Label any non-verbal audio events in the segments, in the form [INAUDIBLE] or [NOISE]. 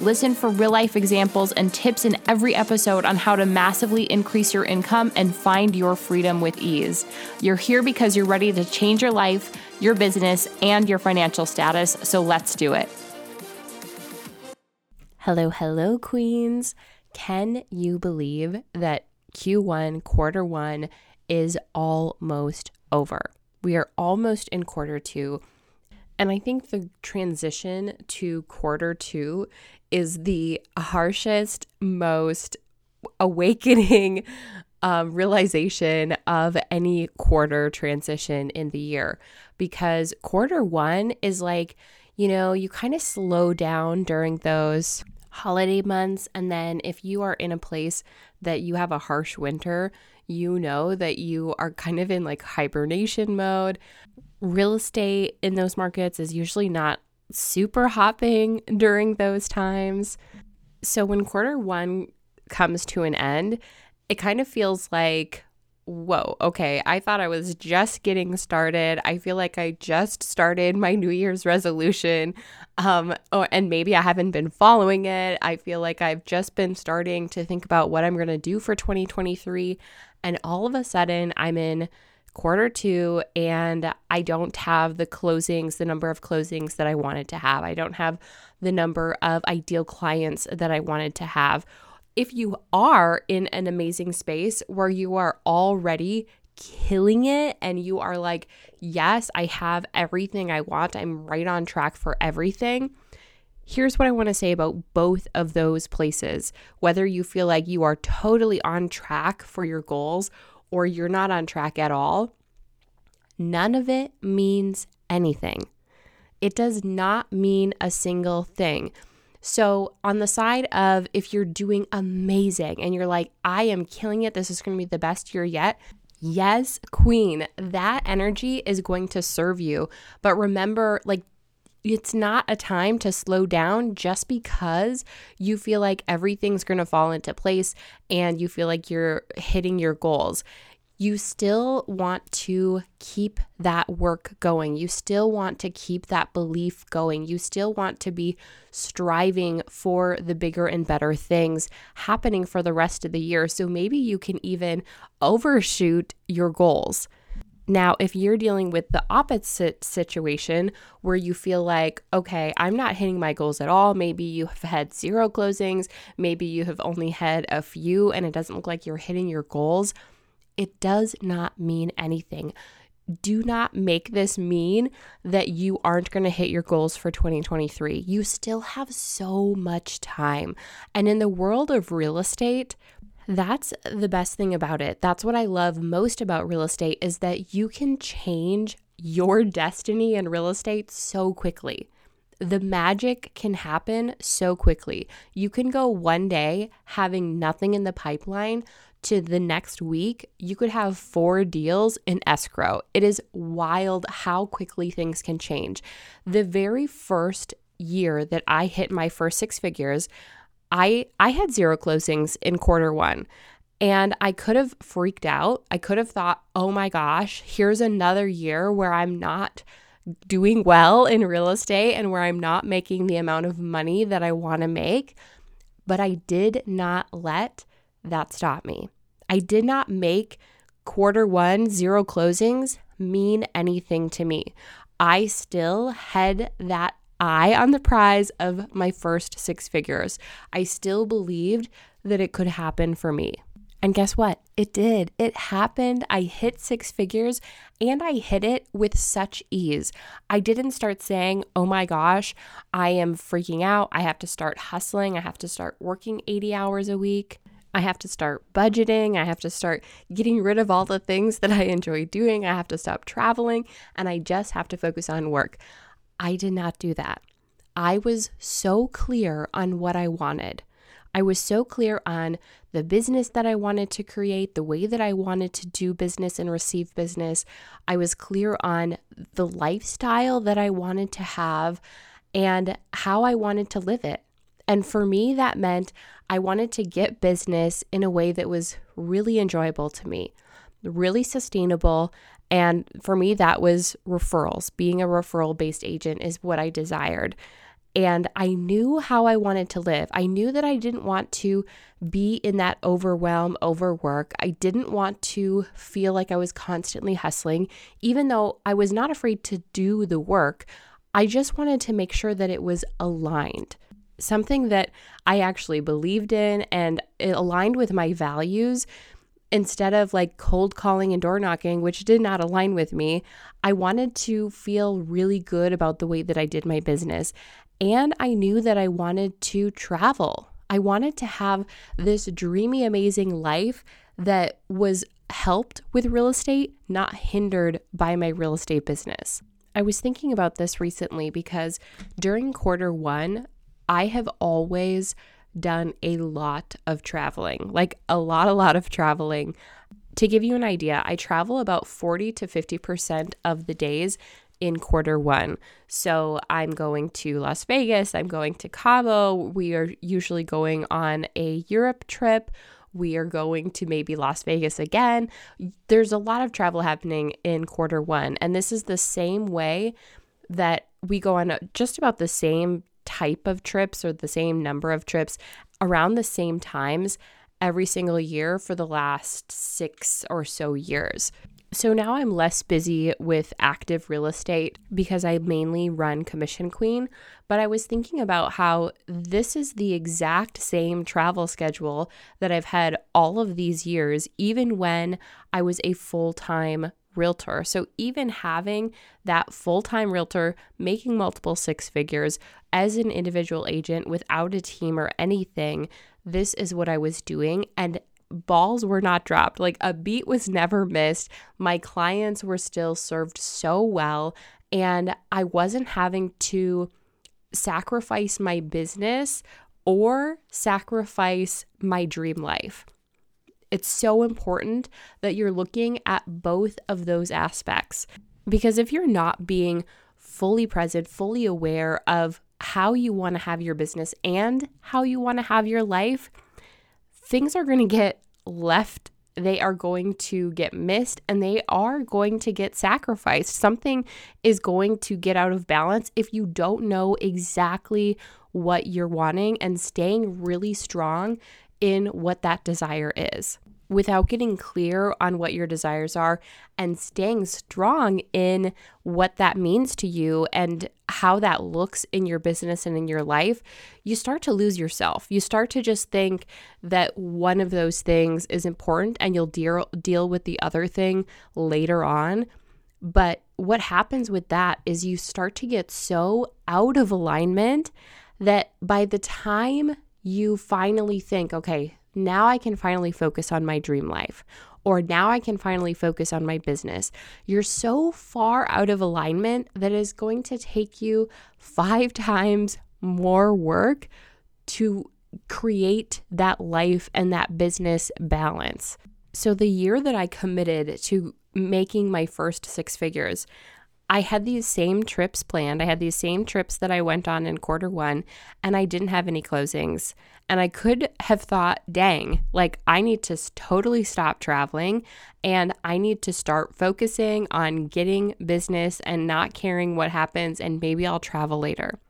Listen for real life examples and tips in every episode on how to massively increase your income and find your freedom with ease. You're here because you're ready to change your life, your business, and your financial status, so let's do it. Hello, hello, queens. Can you believe that Q1, quarter one, is almost over? We are almost in quarter two. And I think the transition to quarter two is the harshest, most awakening [LAUGHS] um, realization of any quarter transition in the year because quarter one is like, you know, you kind of slow down during those holiday months. And then if you are in a place that you have a harsh winter, you know that you are kind of in like hibernation mode. Real estate in those markets is usually not super hopping [LAUGHS] during those times. So when quarter one comes to an end, it kind of feels like, whoa, okay, I thought I was just getting started. I feel like I just started my New Year's resolution. Um, or, and maybe I haven't been following it. I feel like I've just been starting to think about what I'm going to do for 2023. And all of a sudden, I'm in quarter two and I don't have the closings, the number of closings that I wanted to have. I don't have the number of ideal clients that I wanted to have. If you are in an amazing space where you are already killing it and you are like, yes, I have everything I want, I'm right on track for everything. Here's what I want to say about both of those places. Whether you feel like you are totally on track for your goals or you're not on track at all, none of it means anything. It does not mean a single thing. So, on the side of if you're doing amazing and you're like, I am killing it, this is going to be the best year yet. Yes, queen, that energy is going to serve you. But remember, like, it's not a time to slow down just because you feel like everything's going to fall into place and you feel like you're hitting your goals. You still want to keep that work going. You still want to keep that belief going. You still want to be striving for the bigger and better things happening for the rest of the year. So maybe you can even overshoot your goals. Now, if you're dealing with the opposite situation where you feel like, okay, I'm not hitting my goals at all, maybe you have had zero closings, maybe you have only had a few and it doesn't look like you're hitting your goals, it does not mean anything. Do not make this mean that you aren't going to hit your goals for 2023. You still have so much time. And in the world of real estate, that's the best thing about it. That's what I love most about real estate is that you can change your destiny in real estate so quickly. The magic can happen so quickly. You can go one day having nothing in the pipeline to the next week, you could have four deals in escrow. It is wild how quickly things can change. The very first year that I hit my first six figures, I I had zero closings in quarter 1 and I could have freaked out. I could have thought, "Oh my gosh, here's another year where I'm not doing well in real estate and where I'm not making the amount of money that I want to make." But I did not let that stop me. I did not make quarter 1 zero closings mean anything to me. I still had that eye on the prize of my first six figures. I still believed that it could happen for me. And guess what? It did. It happened. I hit six figures and I hit it with such ease. I didn't start saying, oh my gosh, I am freaking out. I have to start hustling. I have to start working 80 hours a week. I have to start budgeting. I have to start getting rid of all the things that I enjoy doing. I have to stop traveling and I just have to focus on work. I did not do that. I was so clear on what I wanted. I was so clear on the business that I wanted to create, the way that I wanted to do business and receive business. I was clear on the lifestyle that I wanted to have and how I wanted to live it. And for me, that meant I wanted to get business in a way that was really enjoyable to me, really sustainable. And for me, that was referrals. Being a referral based agent is what I desired. And I knew how I wanted to live. I knew that I didn't want to be in that overwhelm, overwork. I didn't want to feel like I was constantly hustling, even though I was not afraid to do the work. I just wanted to make sure that it was aligned something that I actually believed in and it aligned with my values. Instead of like cold calling and door knocking, which did not align with me, I wanted to feel really good about the way that I did my business. And I knew that I wanted to travel. I wanted to have this dreamy, amazing life that was helped with real estate, not hindered by my real estate business. I was thinking about this recently because during quarter one, I have always done a lot of traveling, like a lot, a lot of traveling. To give you an idea, I travel about 40 to 50% of the days in quarter one. So I'm going to Las Vegas, I'm going to Cabo. We are usually going on a Europe trip. We are going to maybe Las Vegas again. There's a lot of travel happening in quarter one. And this is the same way that we go on just about the same type of trips or the same number of trips around the same times every single year for the last six or so years. So now I'm less busy with active real estate because I mainly run Commission Queen. But I was thinking about how this is the exact same travel schedule that I've had all of these years, even when I was a full time realtor. So even having that full time realtor making multiple six figures as an individual agent without a team or anything, this is what I was doing. And balls were not dropped. Like a beat was never missed. My clients were still served so well. And I wasn't having to sacrifice my business or sacrifice my dream life. It's so important that you're looking at both of those aspects. Because if you're not being fully present, fully aware of how you want to have your business and how you want to have your life, things are going to get left. They are going to get missed and they are going to get sacrificed. Something is going to get out of balance if you don't know exactly what you're wanting and staying really strong in what that desire is without getting clear on what your desires are and staying strong in what that means to you and how that looks in your business and in your life, you start to lose yourself. You start to just think that one of those things is important and you'll deal deal with the other thing later on. But what happens with that is you start to get so out of alignment that by the time you finally think, okay, now I can finally focus on my dream life, or now I can finally focus on my business. You're so far out of alignment that is going to take you five [LAUGHS] times more work to create that life and that business balance. So, the year that I committed to making my first six figures, I had these same trips planned. I had these same trips that I went on in quarter one, and I didn't have any closings. And I could have thought, dang, like I need to totally stop traveling and I need to start focusing on getting business and not caring what happens, and maybe I'll travel later.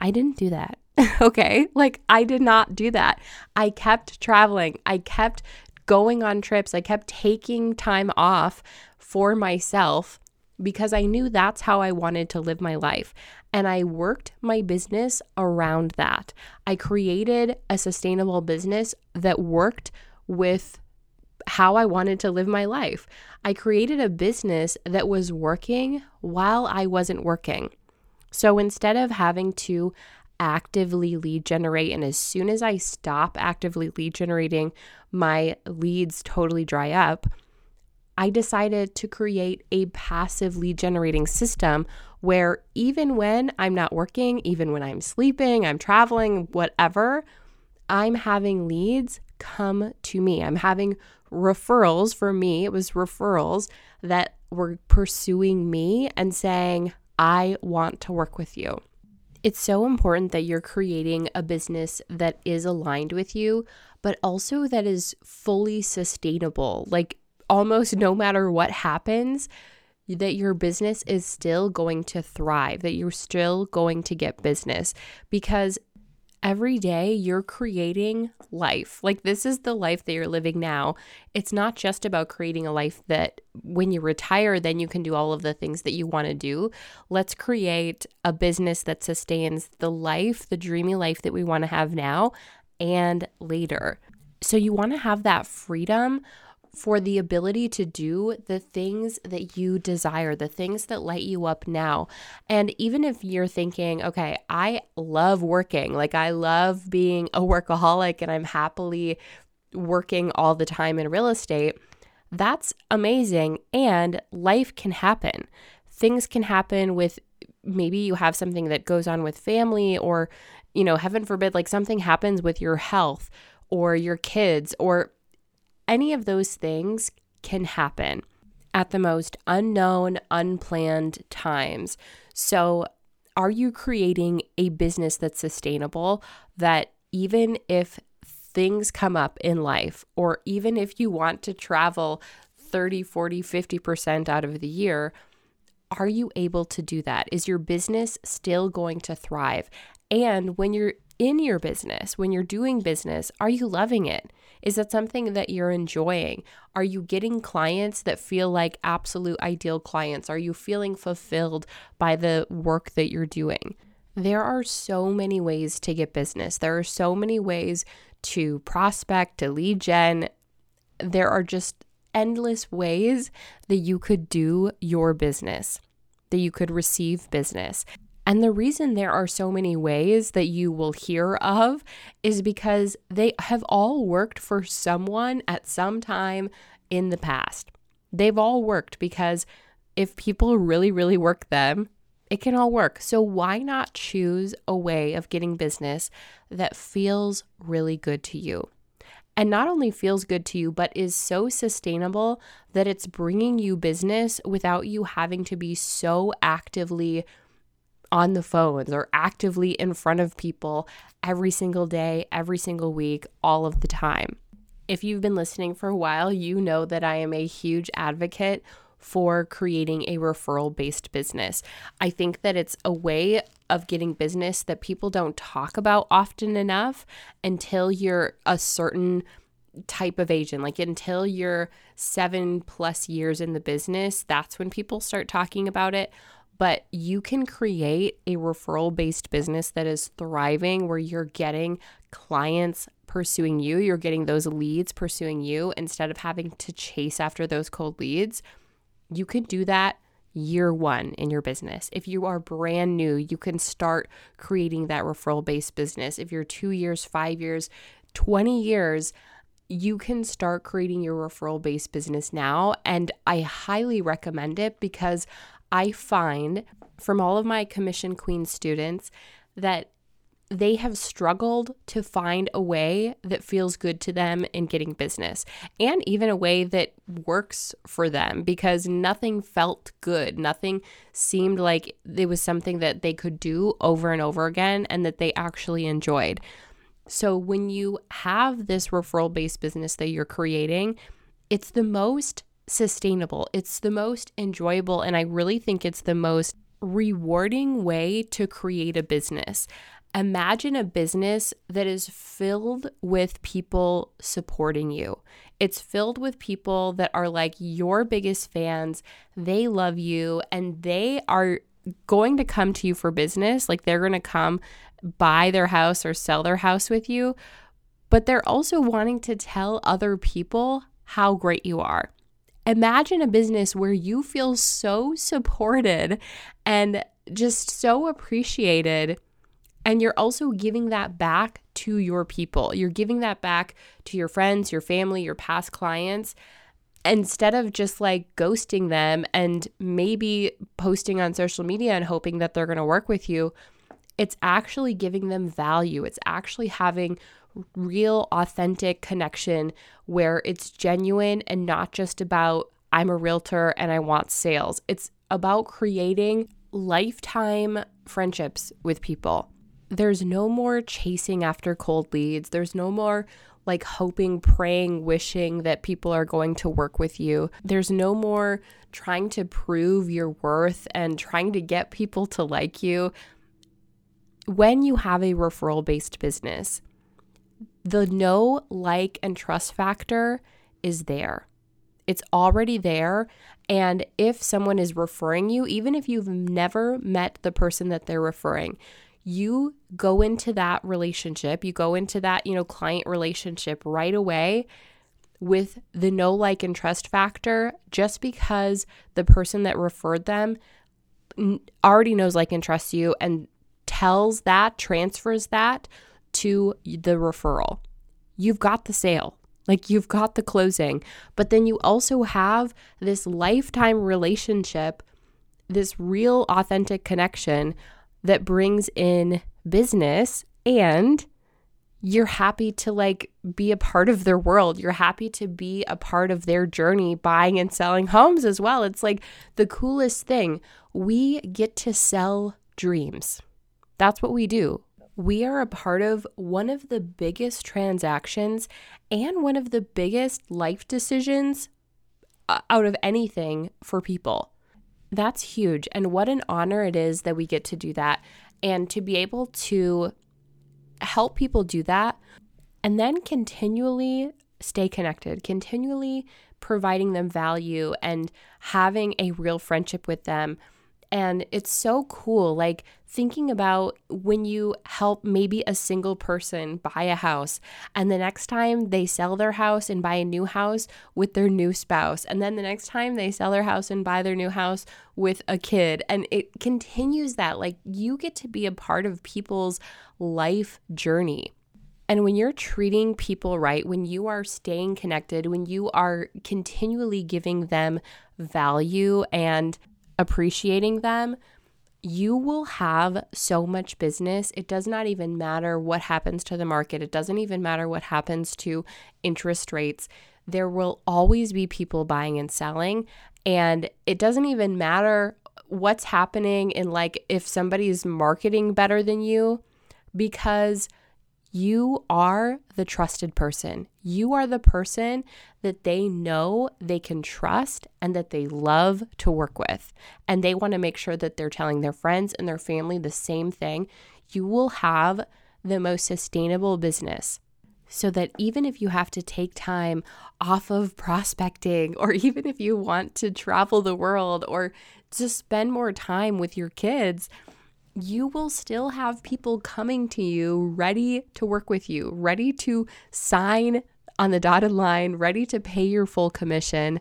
I didn't do that. [LAUGHS] okay. Like I did not do that. I kept traveling. I kept going on trips. I kept taking time off for myself because I knew that's how I wanted to live my life. And I worked my business around that. I created a sustainable business that worked with how I wanted to live my life. I created a business that was working while I wasn't working. So instead of having to actively lead generate, and as soon as I stop actively lead generating, my leads totally dry up I decided to create a passive lead generating system where even when I'm not working, even when I'm sleeping, I'm traveling, whatever, I'm having leads come to me. I'm having referrals for me. It was referrals that were pursuing me and saying, I want to work with you. It's so important that you're creating a business that is aligned with you, but also that is fully sustainable. Like, almost no matter what happens, that your business is still going to thrive, that you're still going to get business because every day you're creating life. Like, this is the life that you're living now. It's not just about creating a life that when you retire, then you can do all of the things that you want to do. Let's create a business that sustains the life, the dreamy life that we want to have now and later. So, you want to have that freedom for the ability to do the things that you desire, the things that light you up now. And even if you're thinking, okay, I love working, like I love being a workaholic and I'm happily working all the time in real estate, that's amazing. And life can happen. Things can happen with maybe you have something that goes on with family or, you know, heaven forbid, like something happens with your health or your kids or any of those things can happen at the most unknown, unplanned times. So, are you creating a business that's sustainable that even if things come up in life, or even if you want to travel 30, 40, 50% out of the year, are you able to do that? Is your business still going to thrive? And when you're in your business, when you're doing business, are you loving it? Is that something that you're enjoying? Are you getting clients that feel like absolute ideal clients? Are you feeling fulfilled by the work that you're doing? There are so many ways to get business. There are so many ways to prospect, to lead gen. There are just endless ways that you could do your business, that you could receive business. And the reason there are so many ways that you will hear of is because they have all worked for someone at some time in the past. They've all worked because if people really, really work them, it can all work. So why not choose a way of getting business that feels really good to you? And not only feels good to you, but is so sustainable that it's bringing you business without you having to be so actively on the phones or actively in front of people every single day, every single week, all of the time. If you've been listening for a while, you know that I am a huge advocate for creating a referral based business. I think that it's a way of getting business that people don't talk about often enough until you're a certain type of agent. Like until you're seven plus years in the business, that's when people start talking about it but you can create a referral based business that is thriving where you're getting clients pursuing you, you're getting those leads pursuing you instead of having to chase after those cold leads. You can do that year one in your business. If you are brand new, you can start creating that referral based business. If you're two years, five years, 20 years, you can start creating your referral based business now. And I highly recommend it because I find from all of my commission queen students that they have struggled to find a way that feels good to them in getting business and even a way that works for them because nothing felt good. Nothing seemed like it was something that they could do over and over again and that they actually enjoyed. So when you have this referral based business that you're creating, it's the most sustainable. It's the most enjoyable, and I really think it's the most rewarding way to create a business. Imagine a business that is filled with people supporting you. It's filled with people that are like your biggest fans. They love you and they are going to come to you for business. Like they're going to come buy their house or sell their house with you, but they're also wanting to tell other people how great you are. Imagine a business where you feel so supported and just so appreciated. And you're also giving that back to your people. You're giving that back to your friends, your family, your past clients instead of just like ghosting them and maybe posting on social media and hoping that they're going to work with you, it's actually giving them value. It's actually having real, authentic connection where it's genuine and not just about, I'm a realtor and I want sales. It's about creating lifetime friendships with people. There's no more chasing after cold leads. There's no more like hoping, praying, wishing that people are going to work with you. There's no more trying to prove your worth and trying to get people to like you. When you have a referral based business, the know, like, and trust factor is there. It's already there. And if someone is referring you, even if you've never met the person that they're referring, you go into that relationship, you go into that, you know, client relationship right away with the no like, and trust factor just because the person that referred them already knows, like, and trusts you and tells that, transfers that to the referral. You've got the sale. Like you've got the closing, but then you also have this lifetime relationship, this real authentic connection that brings in business and you're happy to like be a part of their world. You're happy to be a part of their journey buying and selling homes as well. It's like the coolest thing. We get to sell dreams. That's what we do we are a part of one of the biggest transactions and one of the biggest life decisions uh, out of anything for people. That's huge. And what an honor it is that we get to do that and to be able to help people do that and then continually stay connected, continually providing them value and having a real friendship with them and it's so cool, like thinking about when you help maybe a single person buy a house, and the next time they sell their house and buy a new house with their new spouse, and then the next time they sell their house and buy their new house with a kid. And it continues that. Like you get to be a part of people's life journey. And when you're treating people right, when you are staying connected, when you are continually giving them value and appreciating them, you will have so much business. It does not even matter what happens to the market, it doesn't even matter what happens to interest rates. There will always be people buying and selling. And it doesn't even matter what's happening in like if somebody's marketing better than you because you are the trusted person. You are the person that they know they can trust and that they love to work with. And they want to make sure that they're telling their friends and their family the same thing. You will have the most sustainable business so that even if you have to take time off of prospecting, or [LAUGHS] even if you want to travel the world or just spend more time with your kids, you will still have people coming to you ready to work with you, ready to sign on the dotted line, ready to pay your full commission,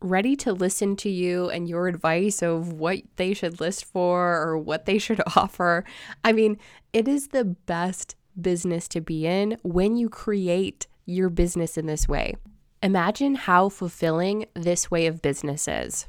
ready to listen to you and your advice of what they should list for or what they should [LAUGHS] offer. I mean, it is the best business to be in when you create your business in this way. Imagine how fulfilling this way of business is.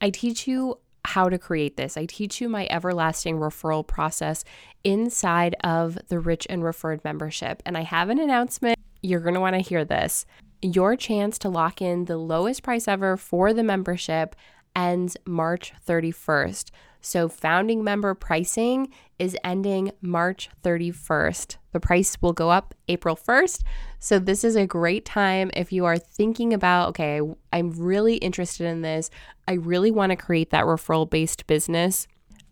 I teach you how to create this. I teach you my everlasting referral process inside of the Rich and Referred membership. And I have an announcement. You're going to want to hear this. Your chance to lock in the lowest price ever for the membership ends March 31st. So, founding member pricing is ending March 31st. The price will go up April 1st. So, this is a great time if you are thinking about, okay, I'm really interested in this. I really want to create that referral based business.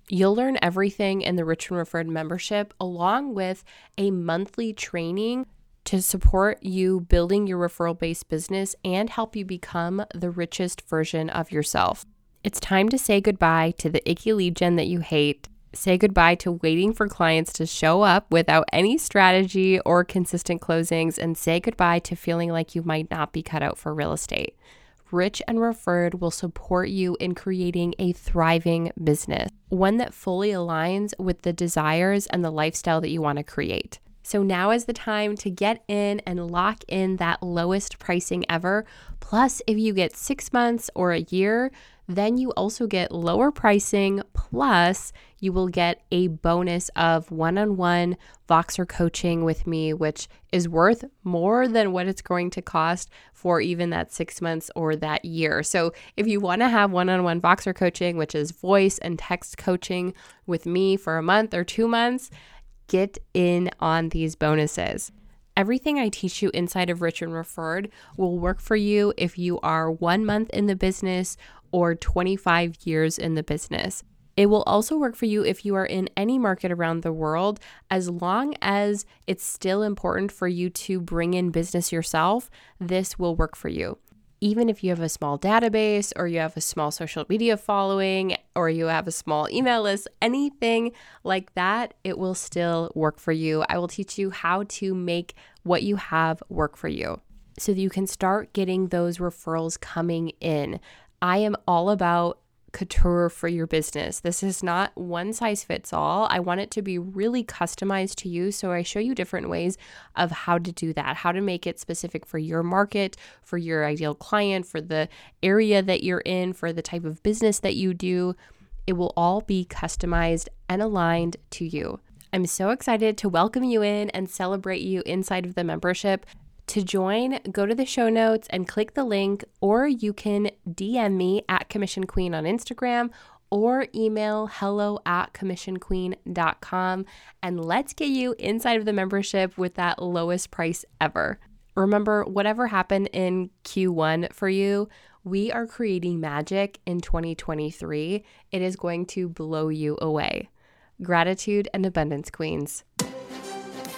You'll learn everything in the Rich and Referred membership, along with a monthly training to support you building your referral based business and help you become the richest version of yourself. It's time to say goodbye to the icky gen that you hate. Say goodbye to waiting for clients to show up without any strategy or consistent closings, and say goodbye to feeling like you might not be cut out for real estate. Rich and Referred will support you in creating a thriving business, one that fully aligns with the desires and the lifestyle that you want to create. So now is the time to get in and lock in that lowest pricing ever. Plus, if you get six months or a year, then you also get lower pricing plus you will get a bonus of one-on-one Voxer coaching with me which is worth more than what it's going to cost for even that 6 months or that year. So if you want to have one-on-one Voxer coaching which is voice and text coaching with me for a month or 2 months, get in on these bonuses. Everything I teach you inside of Rich and Referred will work for you if you are one month in the business or 25 years in the business. It will also work for you if you are in any market around the world, as long as it's still important for you to bring in business yourself. This will work for you even if you have a small database or you have a small social media following or you have a small email list, anything like that, it will still work for you. I will teach you how to make what you have work for you so that you can start getting those referrals coming in. I am all about couture for your business. This is not one size fits all. I want it to be really customized to you. So I show you different ways of how to do that, how to make it specific for your market, for your ideal client, for the area that you're in, for the type of business that you do. It will all be customized and aligned to you. I'm so excited to welcome you in and celebrate you inside of the membership. To join, go to the show notes and click the link, or you can DM me at Commission Queen on Instagram or email hello at commissionqueen.com and let's get you inside of the membership with that lowest price ever. Remember, whatever happened in Q1 for you, we are creating magic in 2023. It is going to blow you away. Gratitude and abundance, queens.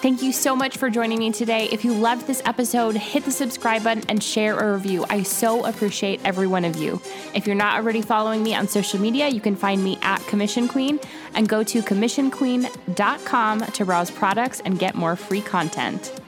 Thank you so much for joining me today. If you loved this episode, hit the subscribe button and share a review. I so appreciate every one of you. If you're not already following me on social media, you can find me at Commission Queen and go to commissionqueen.com to browse products and get more free content.